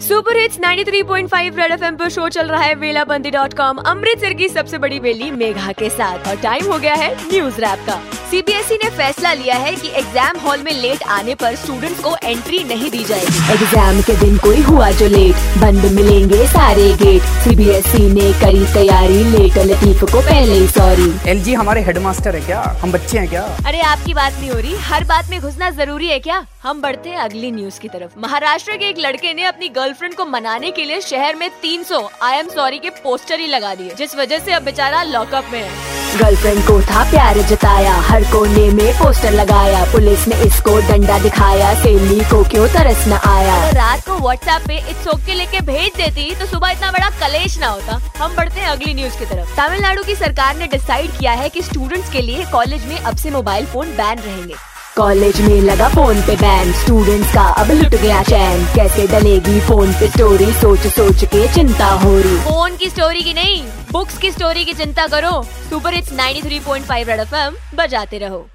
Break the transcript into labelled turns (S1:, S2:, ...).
S1: Super hits 93.5 Red FM पर show चल रहा है वेलाबंदी डॉट कॉम अमृतसर की सबसे बड़ी बेली मेघा के साथ। और टाइम हो गया है न्यूज़ रैप का। सीबीएसई e ने फैसला लिया है कि एग्ज़ाम हॉल में लेट आने पर स्टूडेंट्स को एंट्री नहीं दी जाएगी।
S2: एग्ज़ाम के दिन कोई हुआ जो लेट बंद मिलेंगे सारे गेट सीबीएसई e ने करी तैयारी लेट लतीफ को पहले ही सॉरी
S3: एलजी हमारे हेडमास्टर है क्या? हम बच्चे हैं क्या?
S1: अरे आपकी बात नहीं हो रही। हर बात में घुसना ज़रूरी है क्या? हम बढ़ते हैं अगली न्यूज़ की तरफ़। महाराष्ट्र के एक लड़के ने अपनी गर्लफ्रेंड को मनाने के लिए शहर में 300 आई एम सॉरी के पोस्टर ही लगा दिए जिस वजह से अब बेचारा लॉकअप में है।
S2: गर्लफ्रेंड को था प्यार जताया। हर कोने में पोस्टर लगाया। पुलिस ने इसको डंडा दिखाया। सेली को क्यों तरस न आया?
S1: रात को व्हाट्सएप पे इस के लेके भेज देती तो सुबह इतना बड़ा कलेश ना होता। हम बढ़ते हैं अगली न्यूज़ की तरफ़। तमिलनाडु की सरकार ने डिसाइड किया है कि स्टूडेंट्स के लिए कॉलेज में अब से मोबाइल फ़ोन बैन रहेंगे।
S2: कॉलेज में लगा फ़ोन पे बैन। स्टूडेंट्स का अब लुट गया चैन। कैसे डलेगी फ़ोन पे स्टोरी सोच सोच के चिंता हो रही।
S1: फ़ोन की स्टोरी की नहीं बुक्स की स्टोरी की चिंता करो। सुपर इट्स 93.5 रेड एफएम बजाते रहो।